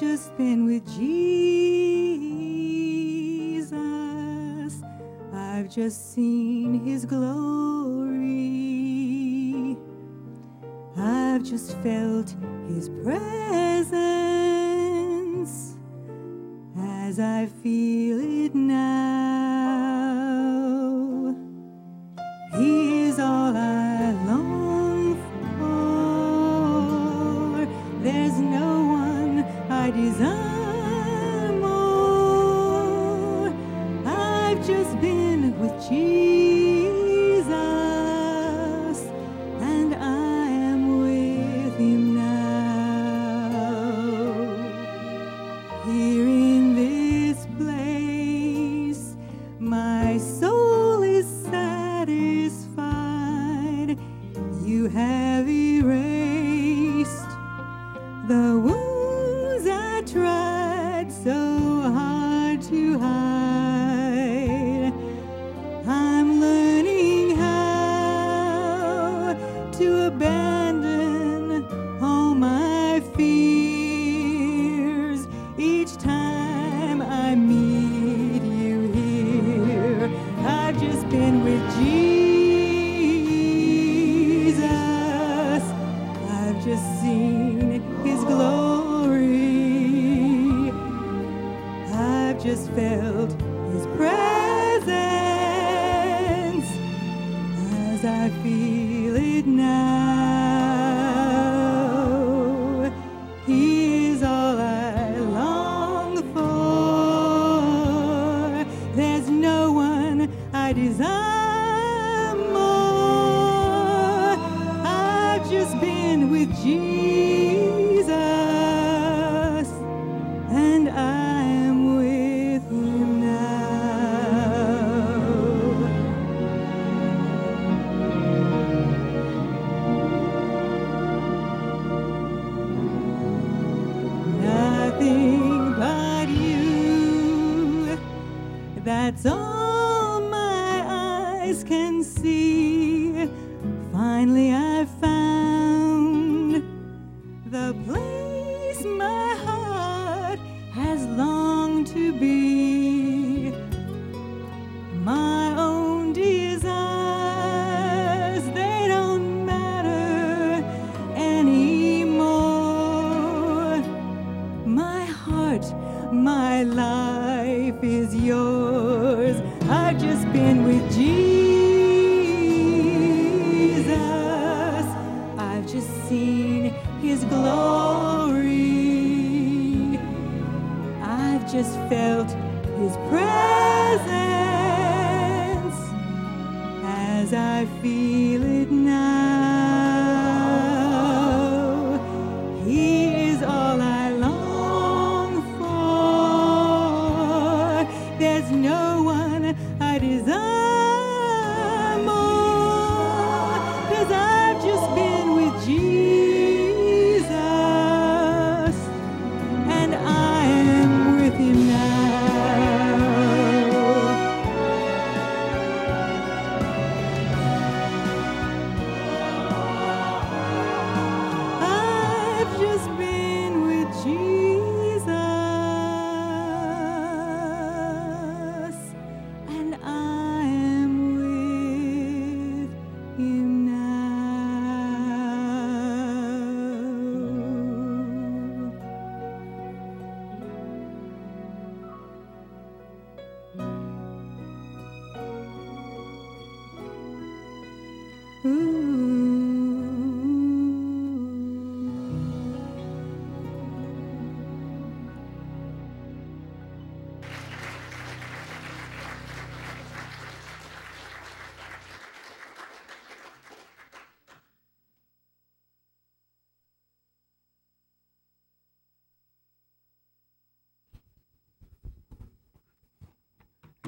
just been with Jesus. I've just seen his glory. I've just felt his presence as I feel. als sonst.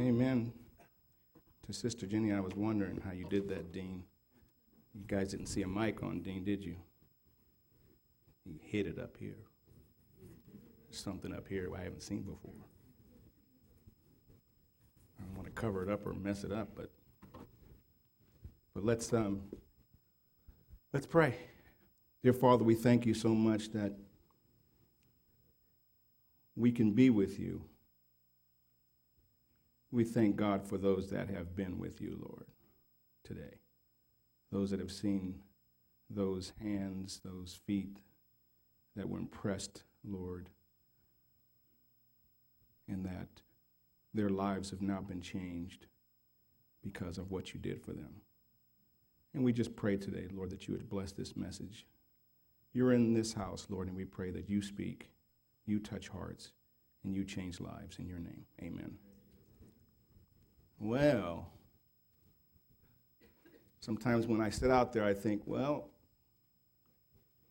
Amen. To Sister Jenny, I was wondering how you did that, Dean. You guys didn't see a mic on Dean, did you? He hid it up here. There's something up here I haven't seen before. I don't want to cover it up or mess it up, but but let's um let's pray. Dear Father, we thank you so much that we can be with you we thank God for those that have been with you, Lord, today. Those that have seen those hands, those feet that were impressed, Lord, and that their lives have now been changed because of what you did for them. And we just pray today, Lord, that you would bless this message. You're in this house, Lord, and we pray that you speak, you touch hearts, and you change lives in your name. Amen. Well, sometimes when I sit out there, I think, well,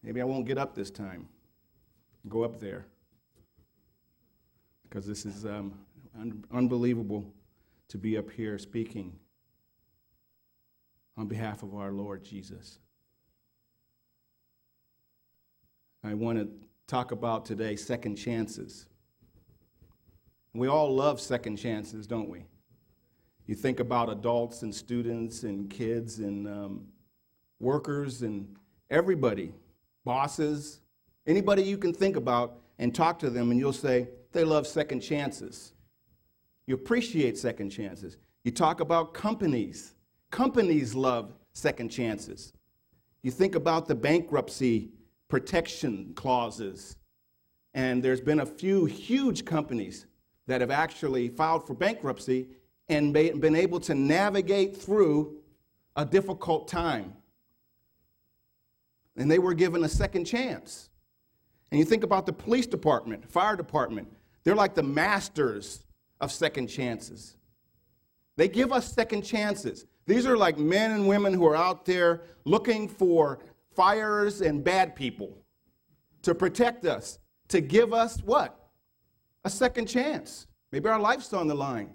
maybe I won't get up this time. Go up there. Because this is um, un- unbelievable to be up here speaking on behalf of our Lord Jesus. I want to talk about today second chances. We all love second chances, don't we? You think about adults and students and kids and um, workers and everybody, bosses, anybody you can think about and talk to them, and you'll say they love second chances. You appreciate second chances. You talk about companies Companies love second chances. You think about the bankruptcy protection clauses, and there's been a few huge companies that have actually filed for bankruptcy and been able to navigate through a difficult time. And they were given a second chance. And you think about the police department, fire department, they're like the masters of second chances. They give us second chances. These are like men and women who are out there looking for fires and bad people to protect us, to give us what? A second chance. Maybe our life's on the line.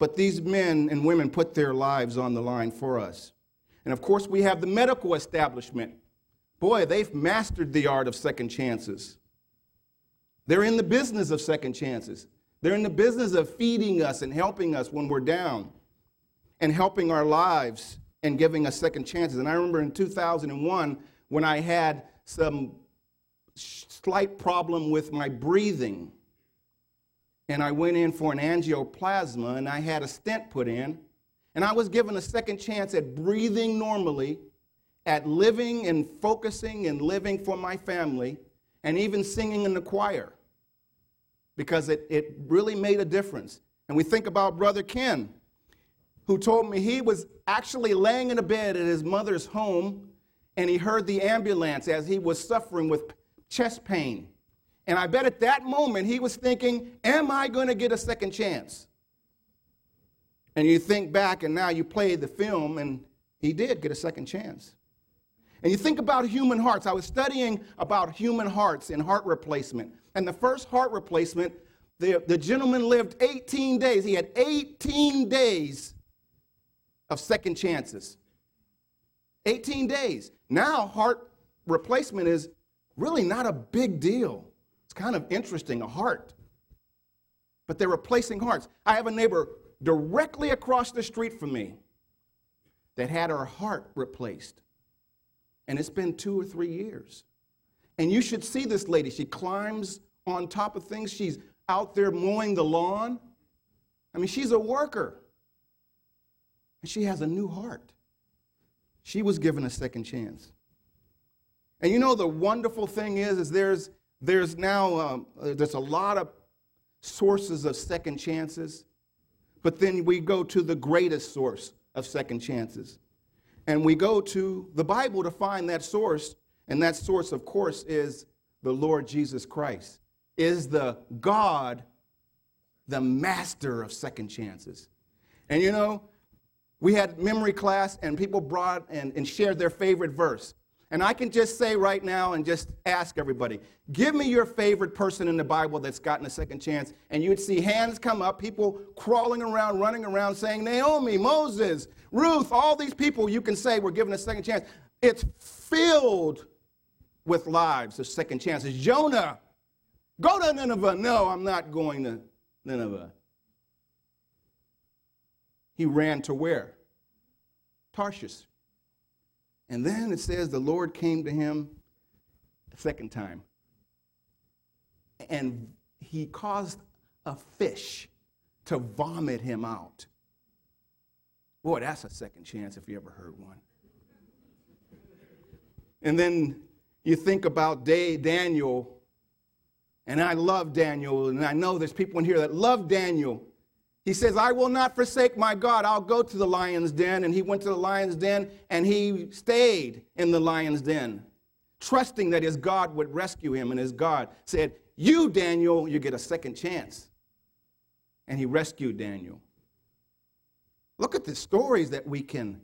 But these men and women put their lives on the line for us. And of course, we have the medical establishment. Boy, they've mastered the art of second chances. They're in the business of second chances. They're in the business of feeding us and helping us when we're down and helping our lives and giving us second chances. And I remember in 2001 when I had some slight problem with my breathing. And I went in for an angioplasty and I had a stent put in. And I was given a second chance at breathing normally, at living and focusing and living for my family, and even singing in the choir because it, it really made a difference. And we think about Brother Ken who told me he was actually laying in a bed at his mother's home and he heard the ambulance as he was suffering with chest pain. And I bet at that moment he was thinking, Am I going to get a second chance? And you think back and now you play the film and he did get a second chance. And you think about human hearts. I was studying about human hearts and heart replacement. And the first heart replacement, the, the gentleman lived 18 days. He had 18 days of second chances. 18 days. Now, heart replacement is really not a big deal. It's kind of interesting, a heart. But they're replacing hearts. I have a neighbor directly across the street from me that had her heart replaced. And it's been two or three years. And you should see this lady. She climbs on top of things, she's out there mowing the lawn. I mean, she's a worker. And she has a new heart. She was given a second chance. And you know the wonderful thing is, is there's there's now um, uh, there's a lot of sources of second chances, but then we go to the greatest source of second chances, and we go to the Bible to find that source, and that source, of course, is the Lord Jesus Christ, is the God, the master of second chances. And you know, we had memory class and people brought and, and shared their favorite verse. And I can just say right now and just ask everybody, give me your favorite person in the Bible that's gotten a second chance. And you'd see hands come up, people crawling around, running around saying, Naomi, Moses, Ruth, all these people you can say were given a second chance. It's filled with lives of second chances. Jonah, go to Nineveh. No, I'm not going to Nineveh. He ran to where? Tarshish. And then it says the Lord came to him a second time. and he caused a fish to vomit him out. Boy, that's a second chance if you ever heard one. And then you think about Day, Daniel, and I love Daniel, and I know there's people in here that love Daniel. He says, I will not forsake my God. I'll go to the lion's den. And he went to the lion's den and he stayed in the lion's den, trusting that his God would rescue him. And his God said, You, Daniel, you get a second chance. And he rescued Daniel. Look at the stories that we can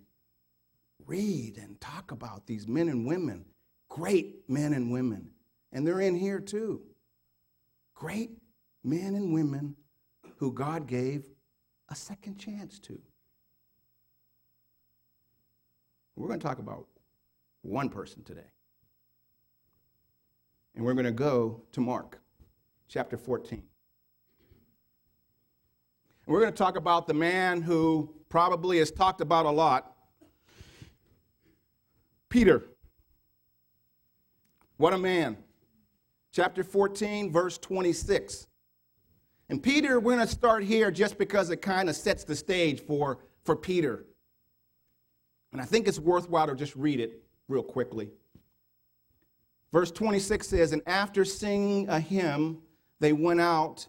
read and talk about these men and women, great men and women. And they're in here too. Great men and women who God gave a second chance to. We're going to talk about one person today. And we're going to go to Mark chapter 14. And we're going to talk about the man who probably is talked about a lot Peter. What a man. Chapter 14, verse 26. And Peter, we're going to start here just because it kind of sets the stage for, for Peter. And I think it's worthwhile to just read it real quickly. Verse 26 says, And after singing a hymn, they went out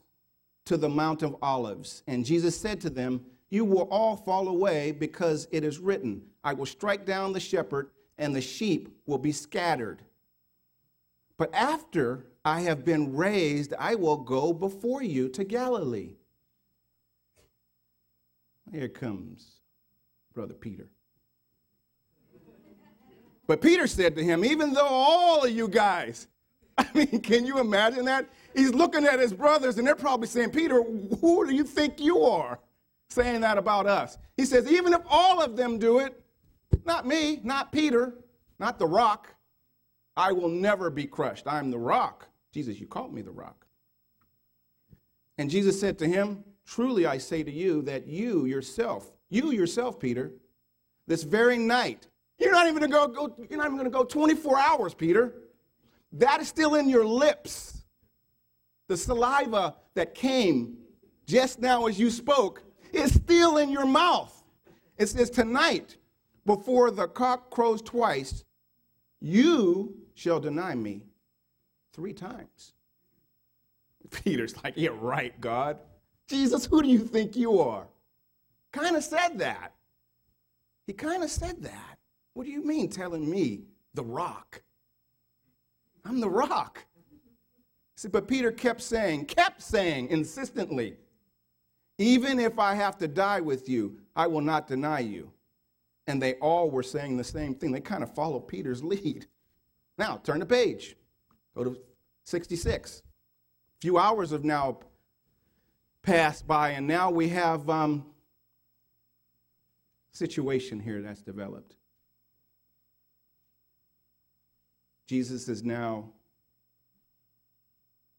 to the Mount of Olives. And Jesus said to them, You will all fall away because it is written, I will strike down the shepherd, and the sheep will be scattered. But after I have been raised, I will go before you to Galilee. Here comes Brother Peter. But Peter said to him, Even though all of you guys, I mean, can you imagine that? He's looking at his brothers, and they're probably saying, Peter, who do you think you are saying that about us? He says, Even if all of them do it, not me, not Peter, not the rock, I will never be crushed. I am the rock. Jesus, you called me the rock. And Jesus said to him, Truly I say to you that you yourself, you yourself, Peter, this very night, you're not even gonna go, go you're not even gonna go 24 hours, Peter. That is still in your lips. The saliva that came just now as you spoke is still in your mouth. It says, Tonight, before the cock crows twice, you shall deny me three times. Peter's like, Yeah, right, God. Jesus, who do you think you are? Kind of said that. He kind of said that. What do you mean telling me the rock? I'm the rock. See, but Peter kept saying, kept saying insistently, even if I have to die with you, I will not deny you. And they all were saying the same thing. They kind of followed Peter's lead. Now, turn the page. Go to 66. A few hours have now passed by, and now we have um, situation here that's developed. Jesus is now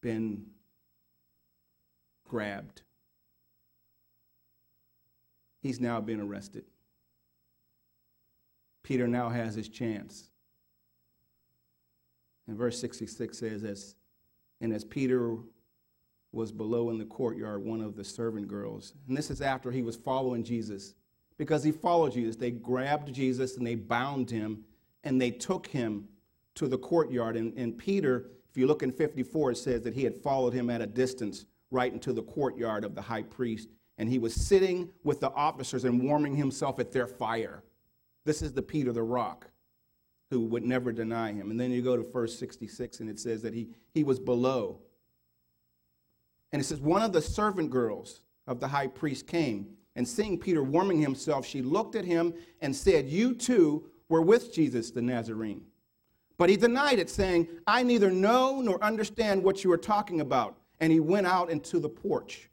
been grabbed. He's now been arrested. Peter now has his chance. And verse 66 says, as, And as Peter was below in the courtyard, one of the servant girls, and this is after he was following Jesus, because he followed Jesus, they grabbed Jesus and they bound him and they took him to the courtyard. And, and Peter if you look in 54, it says that he had followed him at a distance right into the courtyard of the high priest, and he was sitting with the officers and warming himself at their fire. This is the Peter the Rock who would never deny him. And then you go to verse 66, and it says that he, he was below. And it says, One of the servant girls of the high priest came, and seeing Peter warming himself, she looked at him and said, You too were with Jesus the Nazarene. But he denied it, saying, I neither know nor understand what you are talking about. And he went out into the porch.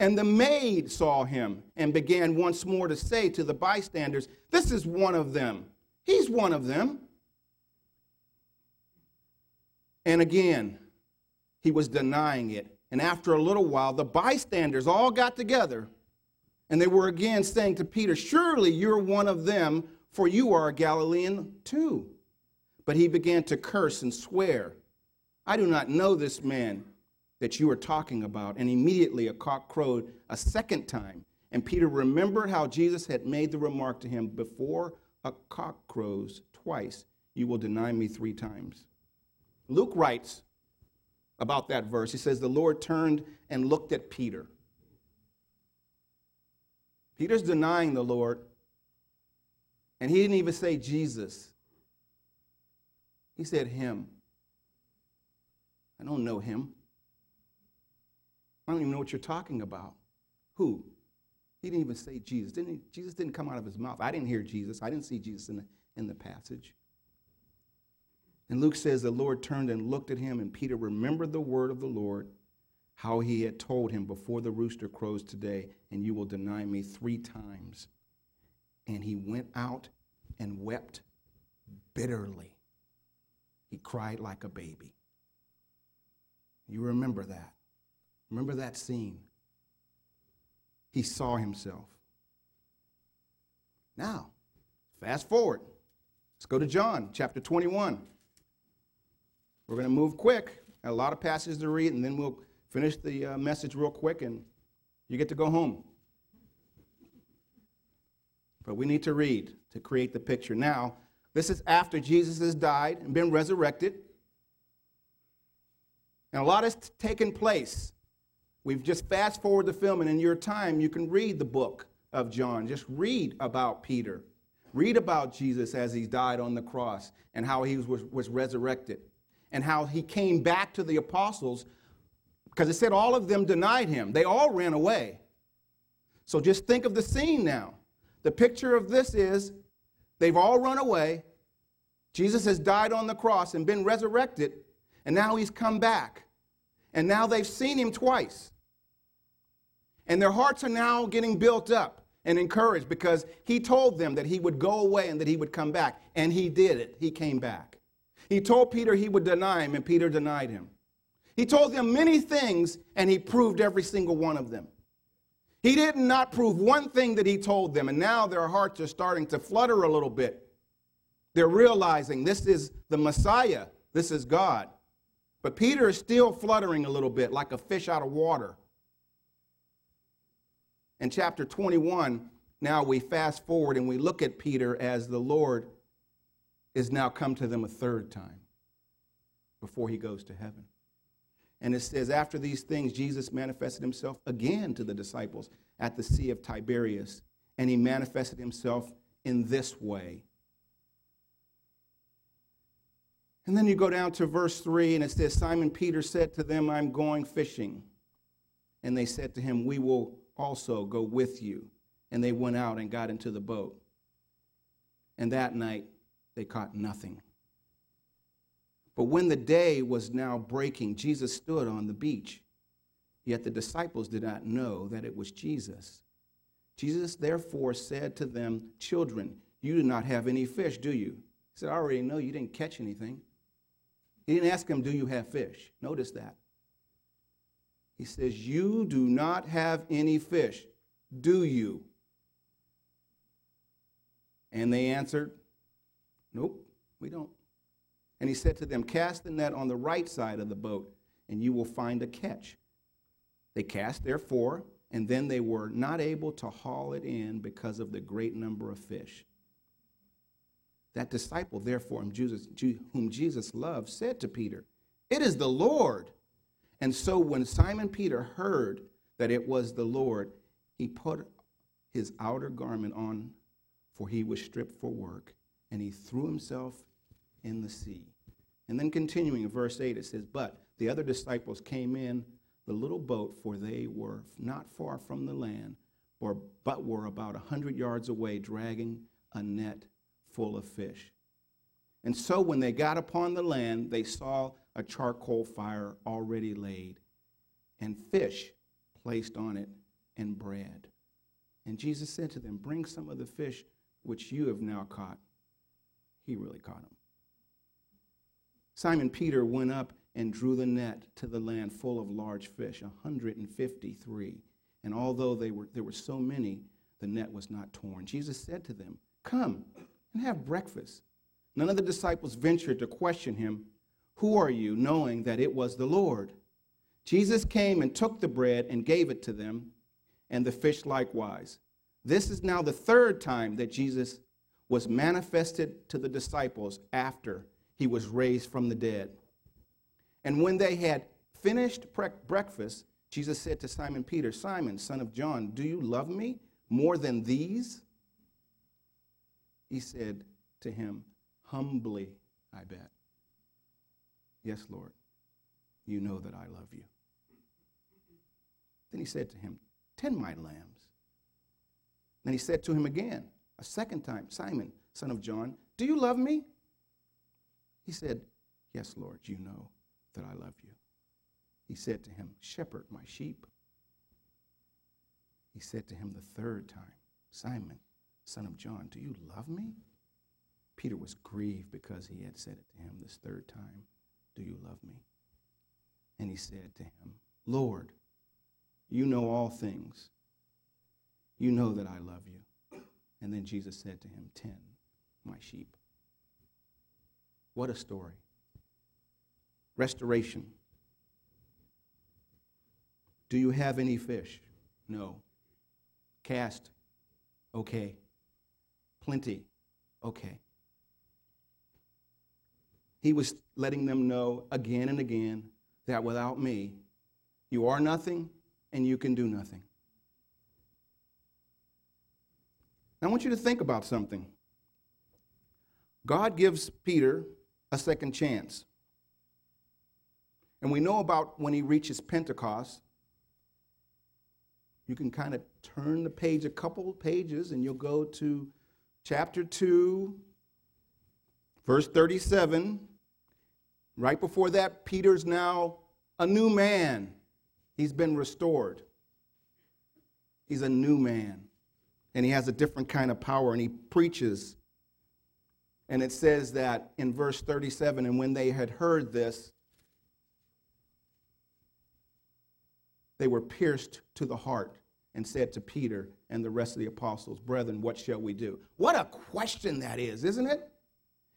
And the maid saw him and began once more to say to the bystanders, This is one of them. He's one of them. And again, he was denying it. And after a little while, the bystanders all got together and they were again saying to Peter, Surely you're one of them, for you are a Galilean too. But he began to curse and swear, I do not know this man. that you are talking about. And immediately a cock crowed a second time. And Peter remembered how Jesus had made the remark to him Before a cock crows twice, you will deny me three times. Luke writes about that verse. He says, The Lord turned and looked at Peter. Peter's denying the Lord, and he didn't even say Jesus. He said him. I don't know him. I don't even know what you're talking about. Who? He didn't even say Jesus. Didn't he? Jesus didn't come out of his mouth. I didn't hear Jesus. I didn't see Jesus in the, in the passage. And Luke says the Lord turned and looked at him, and Peter remembered the word of the Lord how he had told him before the rooster crows today, and you will deny me three times. And he went out and wept bitterly. He cried like a baby. You remember that. Remember that scene. He saw himself. Now, fast forward. Let's go to John chapter 21. We're going to move quick. A lot of passages to read, and then we'll finish the uh, message real quick and you get to go home. But we need to read to create the picture. Now, this is after Jesus has died and been resurrected. And a lot has taken place. We've just fast forward the film, and in your time, you can read the book of John. Just read about Peter. Read about Jesus as he died on the cross and how he was, was resurrected and how he came back to the apostles because it said all of them denied him. They all ran away. So just think of the scene now. The picture of this is they've all run away. Jesus has died on the cross and been resurrected, and now he's come back. And now they've seen him twice. And their hearts are now getting built up and encouraged because he told them that he would go away and that he would come back. And he did it. He came back. He told Peter he would deny him, and Peter denied him. He told them many things, and he proved every single one of them. He did not prove one thing that he told them, and now their hearts are starting to flutter a little bit. They're realizing this is the Messiah, this is God. But Peter is still fluttering a little bit like a fish out of water. In chapter 21, now we fast forward and we look at Peter as the Lord is now come to them a third time before he goes to heaven. And it says, after these things, Jesus manifested himself again to the disciples at the Sea of Tiberias, and he manifested himself in this way. And then you go down to verse 3, and it says, Simon Peter said to them, I'm going fishing. And they said to him, We will also go with you. And they went out and got into the boat. And that night they caught nothing. But when the day was now breaking, Jesus stood on the beach. Yet the disciples did not know that it was Jesus. Jesus therefore said to them, Children, you do not have any fish, do you? He said, I already know you didn't catch anything. He didn't ask them, Do you have fish? Notice that. He says, You do not have any fish, do you? And they answered, Nope, we don't. And he said to them, Cast the net on the right side of the boat, and you will find a catch. They cast, therefore, and then they were not able to haul it in because of the great number of fish. That disciple, therefore, whom Jesus, whom Jesus loved, said to Peter, It is the Lord. And so when Simon Peter heard that it was the Lord, he put his outer garment on, for he was stripped for work, and he threw himself in the sea. And then continuing in verse 8, it says, But the other disciples came in the little boat, for they were not far from the land, or, but were about a hundred yards away, dragging a net full of fish. And so when they got upon the land, they saw a charcoal fire already laid, and fish placed on it, and bread. And Jesus said to them, Bring some of the fish which you have now caught. He really caught them. Simon Peter went up and drew the net to the land full of large fish, 153. And although they were, there were so many, the net was not torn. Jesus said to them, Come and have breakfast. None of the disciples ventured to question him, Who are you? knowing that it was the Lord. Jesus came and took the bread and gave it to them, and the fish likewise. This is now the third time that Jesus was manifested to the disciples after he was raised from the dead. And when they had finished breakfast, Jesus said to Simon Peter, Simon, son of John, do you love me more than these? He said to him, Humbly, I bet. Yes, Lord, you know that I love you. Then he said to him, Tend my lambs. Then he said to him again, a second time, Simon, son of John, do you love me? He said, Yes, Lord, you know that I love you. He said to him, Shepherd my sheep. He said to him the third time, Simon, son of John, do you love me? Peter was grieved because he had said it to him this third time, Do you love me? And he said to him, Lord, you know all things. You know that I love you. And then Jesus said to him, Tend my sheep. What a story. Restoration. Do you have any fish? No. Cast? Okay. Plenty? Okay. He was letting them know again and again that without me, you are nothing and you can do nothing. Now, I want you to think about something. God gives Peter a second chance. And we know about when he reaches Pentecost, you can kind of turn the page a couple pages and you'll go to chapter 2, verse 37. Right before that, Peter's now a new man. He's been restored. He's a new man. And he has a different kind of power, and he preaches. And it says that in verse 37 and when they had heard this, they were pierced to the heart and said to Peter and the rest of the apostles, Brethren, what shall we do? What a question that is, isn't it?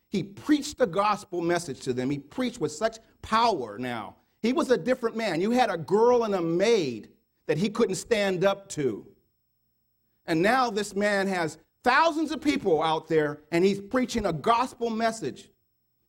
He preached the gospel message to them. He preached with such power now. He was a different man. You had a girl and a maid that he couldn't stand up to. And now this man has thousands of people out there and he's preaching a gospel message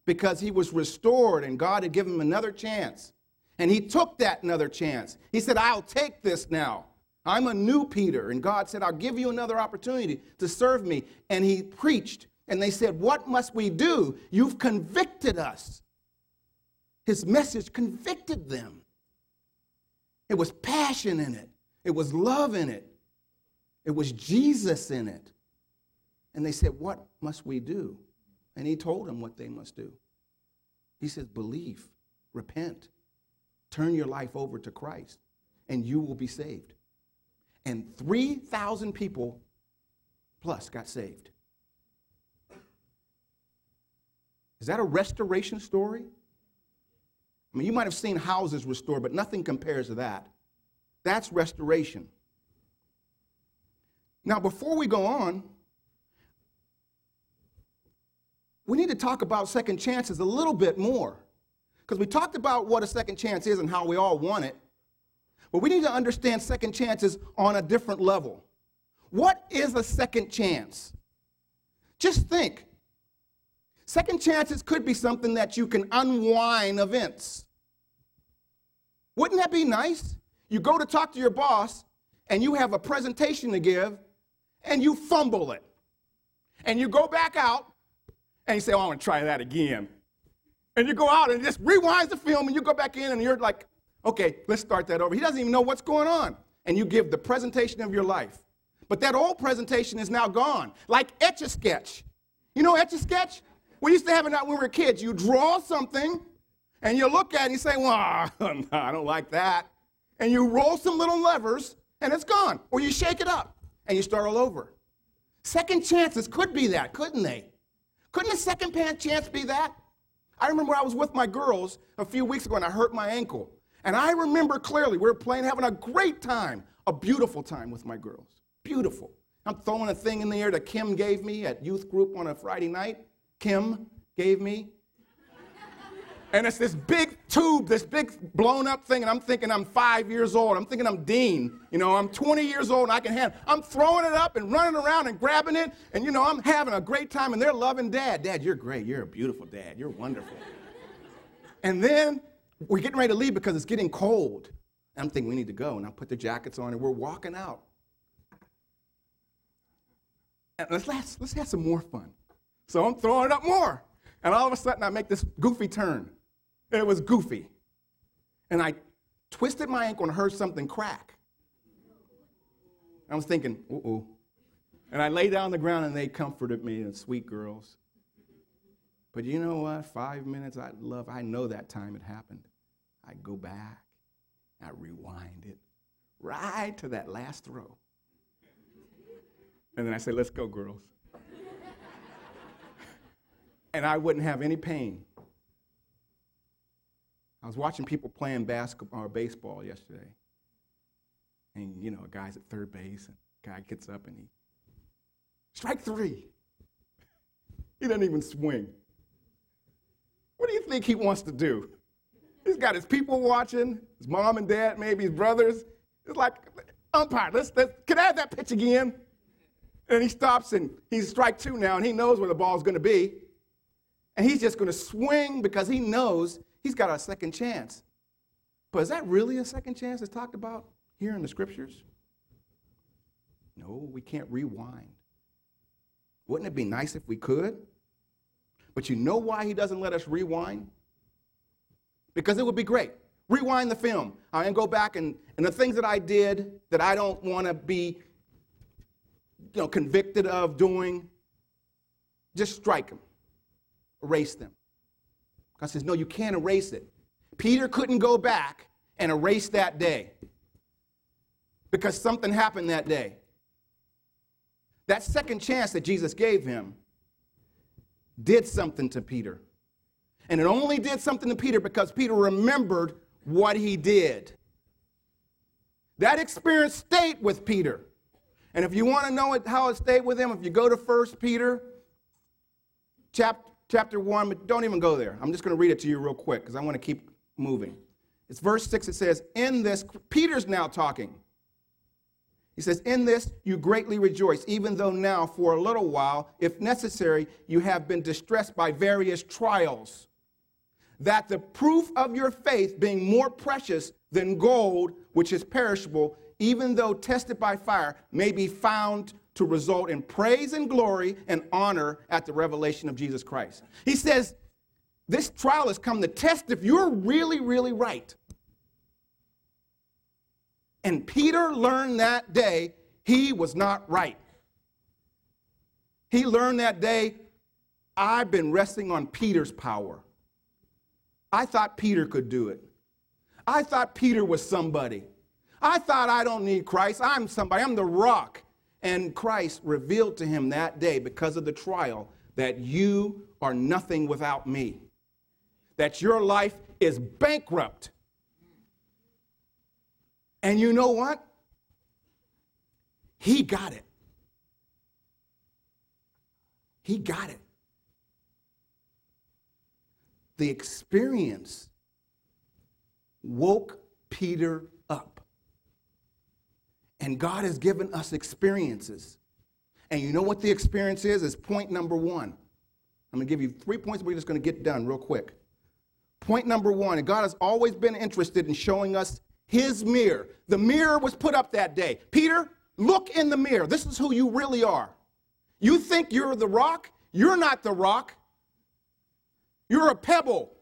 because he was restored and God had given him another chance. And he took that another chance. He said, I'll take this now. I'm a new Peter. And God said, I'll give you another opportunity to serve me. And he preached. And they said, What must we do? You've convicted us. His message convicted them. It was passion in it, it was love in it, it was Jesus in it. And they said, What must we do? And he told them what they must do. He says, Believe, repent, turn your life over to Christ, and you will be saved and 3,000 people plus got saved. Is that a restoration story? I mean, you might have seen houses restored, but nothing compares to that. That's restoration. Now, before we go on, we need to talk about second chances a little bit more. Because we talked about what a second chance is and how we all want it. But we need to understand second chances on a different level. What is a second chance? Just think. Second chances could be something that you can unwind events. Wouldn't that be nice? You go to talk to your boss and you have a presentation to give and you fumble it. And you go back out and you say, Oh, I want to try that again. And you go out and just rewind the film and you go back in and you're like, Okay, let's start that over. He doesn't even know what's going on. And you give the presentation of your life. But that old presentation is now gone, like Etch a Sketch. You know Etch a Sketch? We used to have it when we were kids. You draw something, and you look at it and you say, Well, I don't like that. And you roll some little levers, and it's gone. Or you shake it up, and you start all over. Second chances could be that, couldn't they? Couldn't a second chance be that? I remember I was with my girls a few weeks ago and I hurt my ankle. And I remember clearly, we were playing, having a great time, a beautiful time with my girls. Beautiful. I'm throwing a thing in the air that Kim gave me at youth group on a Friday night. Kim gave me. And it's this big tube, this big blown up thing, and I'm thinking I'm five years old. I'm thinking I'm Dean. You know, I'm 20 years old and I can handle I'm throwing it up and running around and grabbing it, and you know, I'm having a great time, and they're loving dad. Dad, you're great. You're a beautiful dad. You're wonderful. and then we're getting ready to leave because it's getting cold. I'm thinking we need to go, and I put the jackets on, and we're walking out. And let's, let's, let's have some more fun. So I'm throwing up more. And all of a sudden, I make this goofy turn. It was goofy. And I twisted my ankle and heard something crack. I was thinking, uh oh. And I lay down on the ground and they comforted me, and sweet girls. But you know what? Five minutes, I love, I know that time it happened. I go back, I rewind it right to that last throw. And then I say, let's go, girls. and I wouldn't have any pain. I was watching people playing basketball or uh, baseball yesterday. And, you know, a guy's at third base, and guy gets up and he, strike three. he doesn't even swing. What do you think he wants to do? He's got his people watching, his mom and dad, maybe his brothers. It's like, umpire, let's, let's can I have that pitch again? And he stops and he's strike two now, and he knows where the ball's going to be. And he's just going to swing because he knows he's got a second chance. But is that really a second chance that's talked about here in the scriptures? No, we can't rewind. Wouldn't it be nice if we could? But you know why he doesn't let us rewind? Because it would be great. Rewind the film I and go back and, and the things that I did that I don't want to be you know, convicted of doing, just strike them, erase them. God says, No, you can't erase it. Peter couldn't go back and erase that day because something happened that day. That second chance that Jesus gave him did something to Peter. And it only did something to Peter because Peter remembered what he did. That experience stayed with Peter. And if you want to know it, how it stayed with him, if you go to 1 Peter chapter, chapter 1, but don't even go there. I'm just going to read it to you real quick because I want to keep moving. It's verse 6. It says, In this, Peter's now talking. He says, In this you greatly rejoice, even though now, for a little while, if necessary, you have been distressed by various trials, that the proof of your faith, being more precious than gold, which is perishable, even though tested by fire, may be found to result in praise and glory and honor at the revelation of Jesus Christ. He says, This trial has come to test if you're really, really right. And Peter learned that day he was not right. He learned that day, I've been resting on Peter's power. I thought Peter could do it. I thought Peter was somebody. I thought I don't need Christ. I'm somebody. I'm the rock. And Christ revealed to him that day, because of the trial, that you are nothing without me, that your life is bankrupt. And you know what? He got it. He got it. The experience woke Peter up. And God has given us experiences. And you know what the experience is? Is point number one. I'm going to give you three points, we're just going to get done real quick. Point number one, God has always been interested in showing us his mirror. The mirror was put up that day. Peter, look in the mirror. This is who you really are. You think you're the rock? You're not the rock. You're a pebble.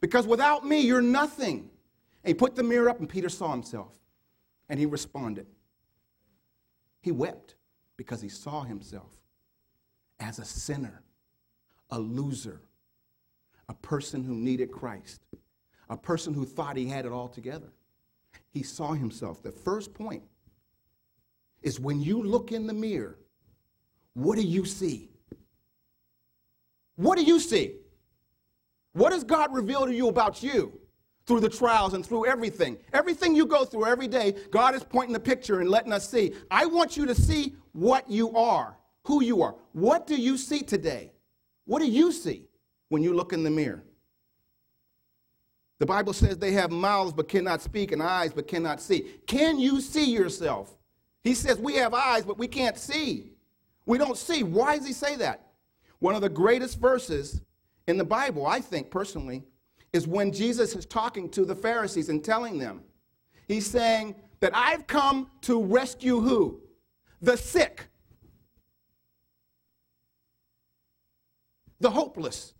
Because without me, you're nothing. And he put the mirror up, and Peter saw himself. And he responded. He wept because he saw himself as a sinner, a loser, a person who needed Christ, a person who thought he had it all together. He saw himself. The first point is when you look in the mirror, what do you see? What do you see? What does God reveal to you about you? through the trials and through everything. Everything you go through every day, God is pointing the picture and letting us see. I want you to see what you are, who you are. What do you see today? What do you see when you look in the mirror? The Bible says they have mouths but cannot speak and eyes but cannot see. Can you see yourself? He says we have eyes but we can't see. We don't see. Why does he say that? One of the greatest verses in the Bible, I think personally, is when Jesus is talking to the Pharisees and telling them, he's saying that I've come to rescue who? The sick, the hopeless,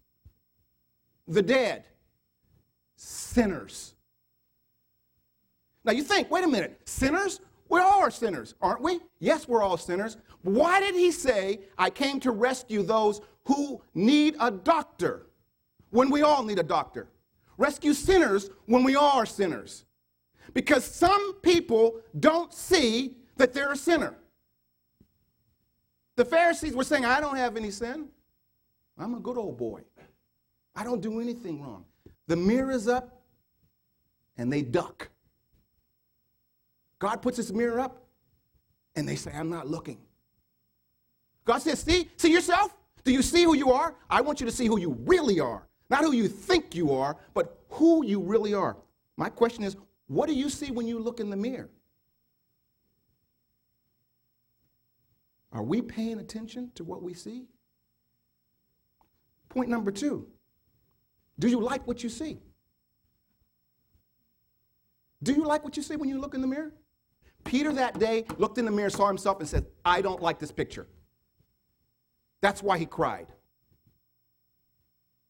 the dead, sinners. Now you think, wait a minute, sinners? We all are sinners, aren't we? Yes, we're all sinners. Why did he say, I came to rescue those who need a doctor when we all need a doctor? Rescue sinners when we all are sinners. Because some people don't see that they're a sinner. The Pharisees were saying, I don't have any sin. I'm a good old boy. I don't do anything wrong. The mirror is up and they duck. God puts his mirror up and they say, I'm not looking. God says, See, see yourself? Do you see who you are? I want you to see who you really are. Not who you think you are, but who you really are. My question is, what do you see when you look in the mirror? Are we paying attention to what we see? Point number two do you like what you see? Do you like what you see when you look in the mirror? Peter that day looked in the mirror, saw himself, and said, I don't like this picture. That's why he cried.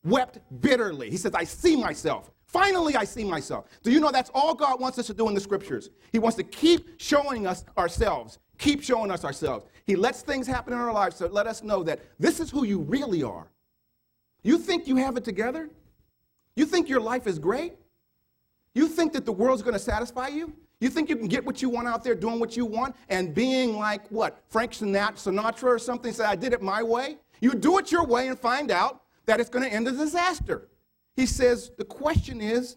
Wept bitterly. He says, I see myself. Finally, I see myself. Do you know that's all God wants us to do in the scriptures? He wants to keep showing us ourselves, keep showing us ourselves. He lets things happen in our lives to let us know that this is who you really are. You think you have it together? You think your life is great? You think that the world's going to satisfy you? You think you can get what you want out there doing what you want and being like what? Frank Sinatra or something, say, I did it my way? You do it your way and find out that it's going to end in disaster. He says, the question is,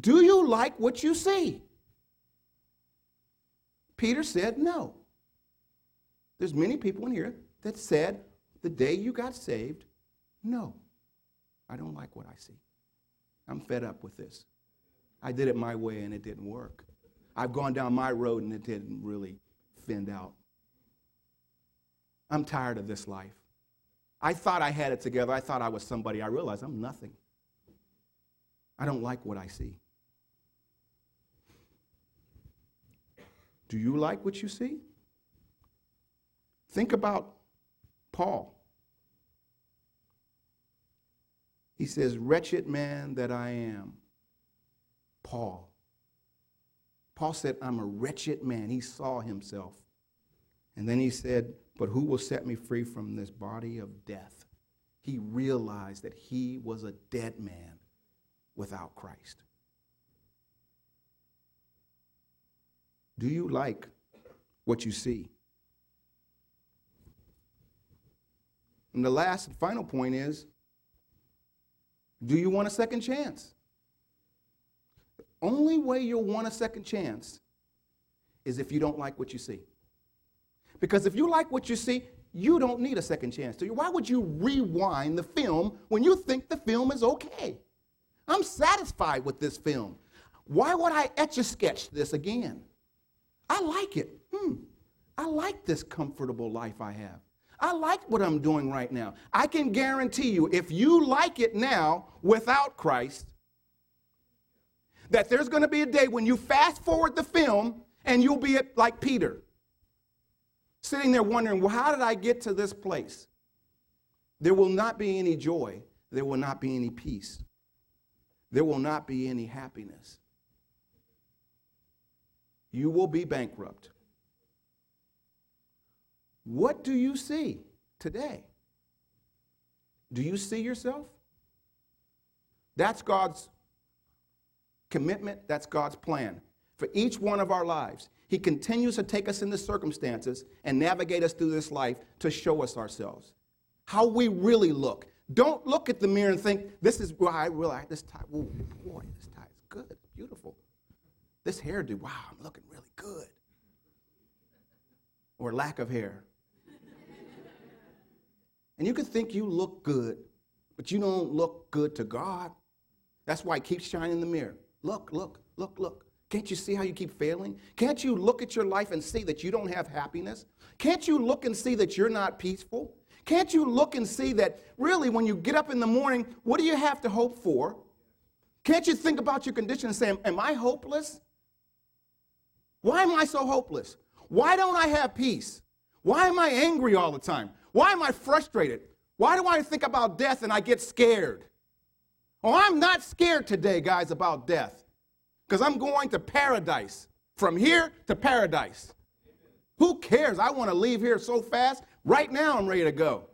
do you like what you see? Peter said, no. There's many people in here that said, the day you got saved, no, I don't like what I see. I'm fed up with this. I did it my way and it didn't work. I've gone down my road and it didn't really fend out. I'm tired of this life. I thought I had it together. I thought I was somebody. I realized I'm nothing. I don't like what I see. Do you like what you see? Think about Paul. He says, Wretched man that I am. Paul. Paul said, I'm a wretched man. He saw himself. And then he said, But who will set me free from this body of death? He realized that he was a dead man without Christ. Do you like what you see? And the last and final point is do you want a second chance? Only way you'll want a second chance is if you don't like what you see. Because if you like what you see, you don't need a second chance. Why would you rewind the film when you think the film is okay? I'm satisfied with this film. Why would I etch a sketch this again? I like it. Hmm. I like this comfortable life I have. I like what I'm doing right now. I can guarantee you, if you like it now without Christ, that there's going to be a day when you fast forward the film and you'll be like Peter, sitting there wondering, well, how did I get to this place? There will not be any joy. There will not be any peace. There will not be any happiness. You will be bankrupt. What do you see today? Do you see yourself? That's God's commitment, that's God's plan for each one of our lives. He continues to take us into circumstances and navigate us through this life to show us ourselves. How we really look. Don't look at the mirror and think, this is why I really, this tie, oh boy, this tie is good, beautiful. This hairdo, wow, I'm looking really good. Or lack of hair. and you can think you look good, but you don't look good to God. That's why he keeps shining in the mirror. Look, look, look, look. Can't you see how you keep failing? Can't you look at your life and see that you don't have happiness? Can't you look and see that you're not peaceful? Can't you look and see that really when you get up in the morning, what do you have to hope for? Can't you think about your condition and say, Am I hopeless? Why am I so hopeless? Why don't I have peace? Why am I angry all the time? Why am I frustrated? Why do I think about death and I get scared? Oh, I'm not scared today, guys, about death because I'm going to paradise. From here to paradise. Who cares? I want to leave here so fast. Right now, I'm ready to go.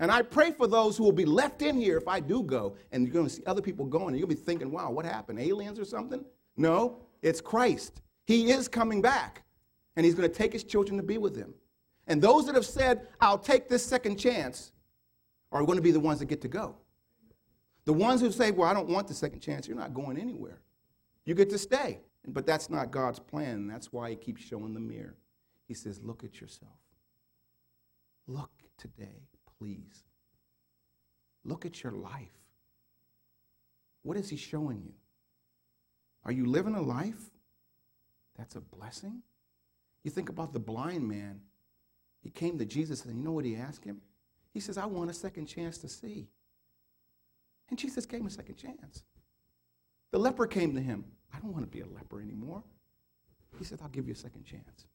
And I pray for those who will be left in here if I do go. And you're going to see other people going, and you'll be thinking, wow, what happened? Aliens or something? No, it's Christ. He is coming back, and He's going to take His children to be with Him. And those that have said, I'll take this second chance, are going to be the ones that get to go. The ones who say, well, I don't want the second chance, you're not going anywhere. You get to stay. But that's not God's plan. That's why He keeps showing the mirror. He says, Look at yourself. Look today, please. Look at your life. What is He showing you? Are you living a life that's a blessing? You think about the blind man. He came to Jesus and you know what he asked him? He says, I want a second chance to see. And Jesus gave him a second chance. The leper came to him. I don't want to be a leper anymore. He said, I'll give you a second chance.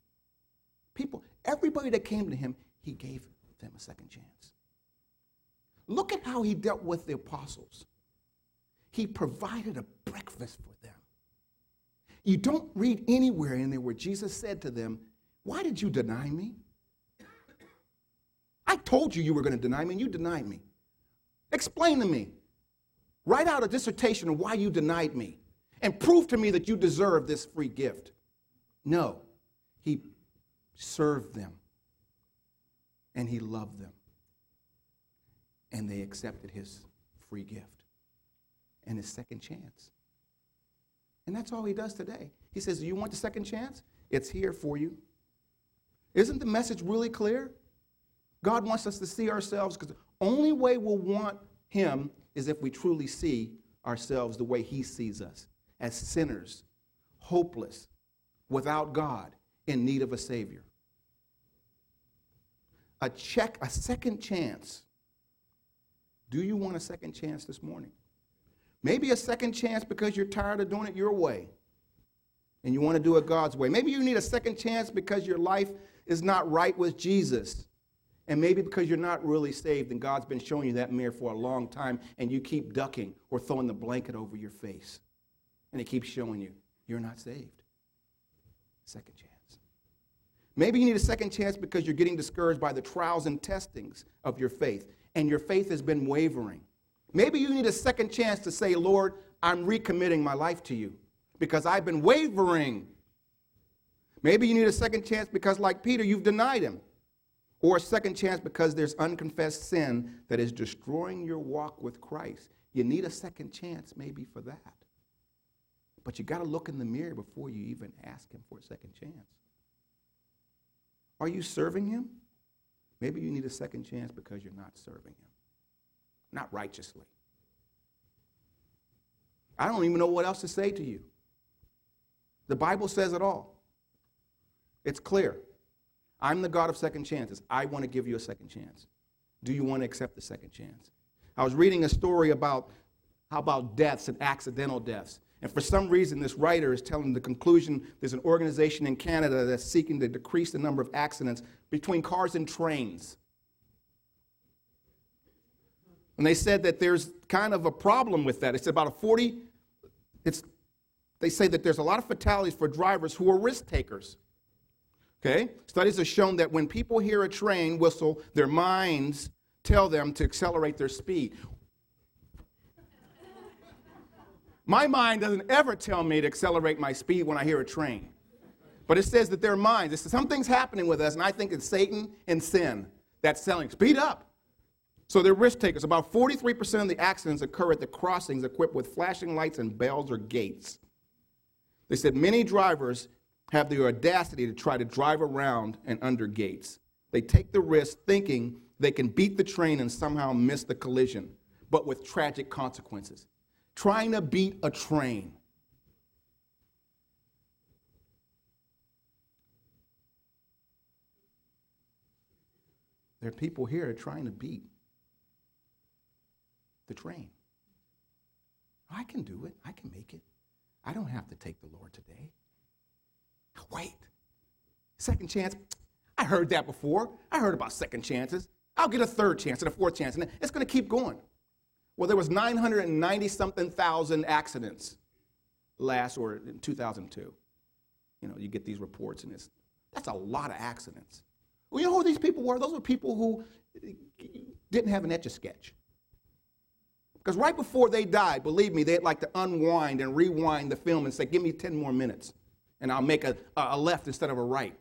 People, everybody that came to him, he gave them a second chance. Look at how he dealt with the apostles. He provided a breakfast for them. You don't read anywhere in there where Jesus said to them, Why did you deny me? I told you you were going to deny me, and you denied me. Explain to me. Write out a dissertation of why you denied me and prove to me that you deserve this free gift. No, he served them and he loved them. And they accepted his free gift and his second chance. And that's all he does today. He says, you want the second chance? It's here for you. Isn't the message really clear? God wants us to see ourselves because the only way we'll want him is if we truly see ourselves the way he sees us as sinners, hopeless, without God, in need of a Savior. A check, a second chance. Do you want a second chance this morning? Maybe a second chance because you're tired of doing it your way and you want to do it God's way. Maybe you need a second chance because your life is not right with Jesus. And maybe because you're not really saved and God's been showing you that mirror for a long time and you keep ducking or throwing the blanket over your face and it keeps showing you you're not saved. Second chance. Maybe you need a second chance because you're getting discouraged by the trials and testings of your faith, and your faith has been wavering. Maybe you need a second chance to say, Lord, I'm recommitting my life to you because I've been wavering. Maybe you need a second chance because, like Peter, you've denied him. Or a second chance because there's unconfessed sin that is destroying your walk with Christ. You need a second chance, maybe, for that. But you got to look in the mirror before you even ask Him for a second chance. Are you serving Him? Maybe you need a second chance because you're not serving Him, not righteously. I don't even know what else to say to you. The Bible says it all. It's clear. I'm the God of second chances. I want to give you a second chance. Do you want to accept the second chance? I was reading a story about how about deaths and accidental deaths. And for some reason, this writer is telling the conclusion there's an organization in Canada that's seeking to decrease the number of accidents between cars and trains. And they said that there's kind of a problem with that. It's about a 40, it's, they say that there's a lot of fatalities for drivers who are risk takers. Okay? Studies have shown that when people hear a train whistle, their minds tell them to accelerate their speed. My mind doesn't ever tell me to accelerate my speed when I hear a train. But it says that their minds, says something's happening with us, and I think it's Satan and sin that's telling, speed up. So they're risk takers. About 43% of the accidents occur at the crossings equipped with flashing lights and bells or gates. They said many drivers have the audacity to try to drive around and under gates. They take the risk thinking they can beat the train and somehow miss the collision, but with tragic consequences. trying to beat a train. There are people here trying to beat the train. I can do it. I can make it. I don't have to take the Lord today. Wait. Second chance. I heard that before. I heard about second chances. I'll get a third chance and a fourth chance, and it's going to keep going. Well, there was 990 something thousand accidents last or in 2002. You know, you get these reports, and it's that's a lot of accidents. Well, you know who these people were? Those were people who didn't have an etch a sketch. Because right before they died, believe me, they'd like to unwind and rewind the film and say, Give me 10 more minutes, and I'll make a, a left instead of a right.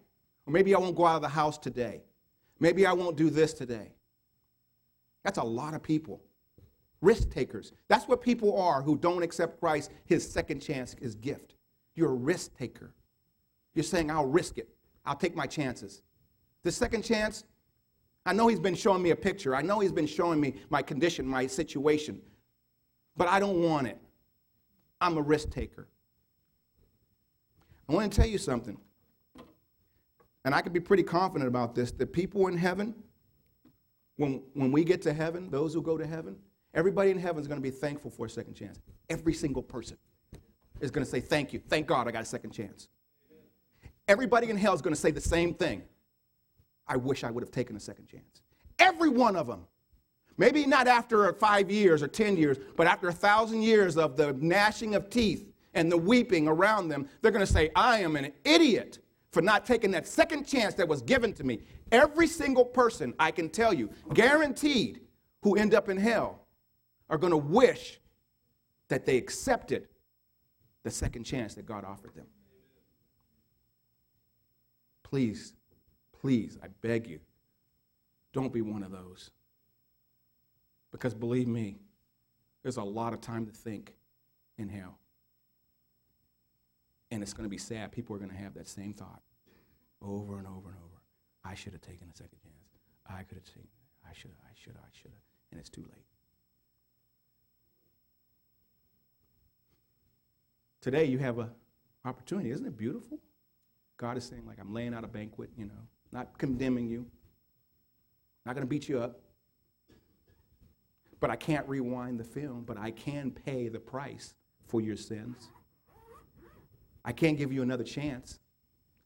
Or maybe I won't go out of the house today. Maybe I won't do this today. That's a lot of people. Risk takers. That's what people are who don't accept Christ, his second chance, his gift. You're a risk taker. You're saying, I'll risk it, I'll take my chances. The second chance, I know he's been showing me a picture. I know he's been showing me my condition, my situation, but I don't want it. I'm a risk taker. I want to tell you something, and I can be pretty confident about this The people in heaven, when, when we get to heaven, those who go to heaven, everybody in heaven is going to be thankful for a second chance. Every single person is going to say, Thank you. Thank God I got a second chance. Everybody in hell is going to say the same thing. I wish I would have taken a second chance. Every one of them. Maybe not after five years or 10 years, but after a thousand years of the gnashing of teeth and the weeping around them, they're going to say, I am an idiot for not taking that second chance that was given to me. Every single person, I can tell you, guaranteed, who end up in hell are going to wish that they accepted the second chance that God offered them. Please Please, I beg you, don't be one of those. Because believe me, there's a lot of time to think in hell. And it's going to be sad. People are going to have that same thought over and over and over. I should have taken a second chance. I could have taken I should have, I should have, I should have. And it's too late. Today you have an opportunity. Isn't it beautiful? God is saying, like, I'm laying out a banquet, you know not condemning you, not going to beat you up. But I can't rewind the film, but I can pay the price for your sins. I can't give you another chance.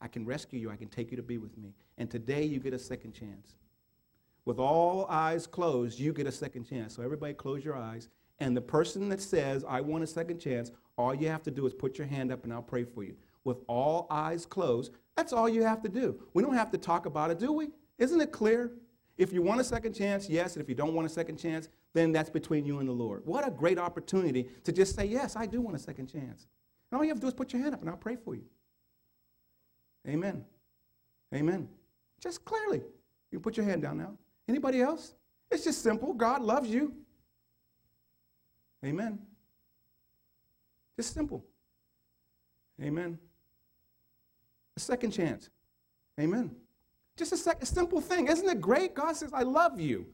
I can rescue you. I can take you to be with me. And today you get a second chance. With all eyes closed, you get a second chance. So everybody close your eyes. And the person that says, I want a second chance, all you have to do is put your hand up and I'll pray for you. With all eyes closed, that's all you have to do. We don't have to talk about it, do we? Isn't it clear? If you want a second chance, yes. And if you don't want a second chance, then that's between you and the Lord. What a great opportunity to just say, yes, I do want a second chance. All you have to do is put your hand up and I'll pray for you. Amen. Amen. Just clearly. You put your hand down now. Anybody else? It's just simple. God loves you. Amen. Just simple. Amen. A second chance. Amen. Just a, sec- a simple thing. Isn't it great? God says, I love you.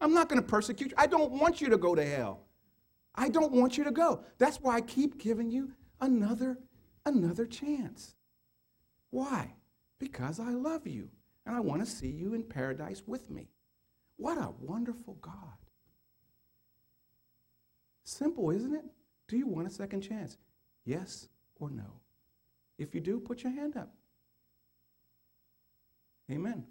I'm not going to persecute you. I don't want you to go to hell. I don't want you to go. That's why I keep giving you another another chance. Why? Because I love you and I want to see you in paradise with me. What a wonderful God. Simple, isn't it? Do you want a second chance? Yes or no? If you do, put your hand up. Amen.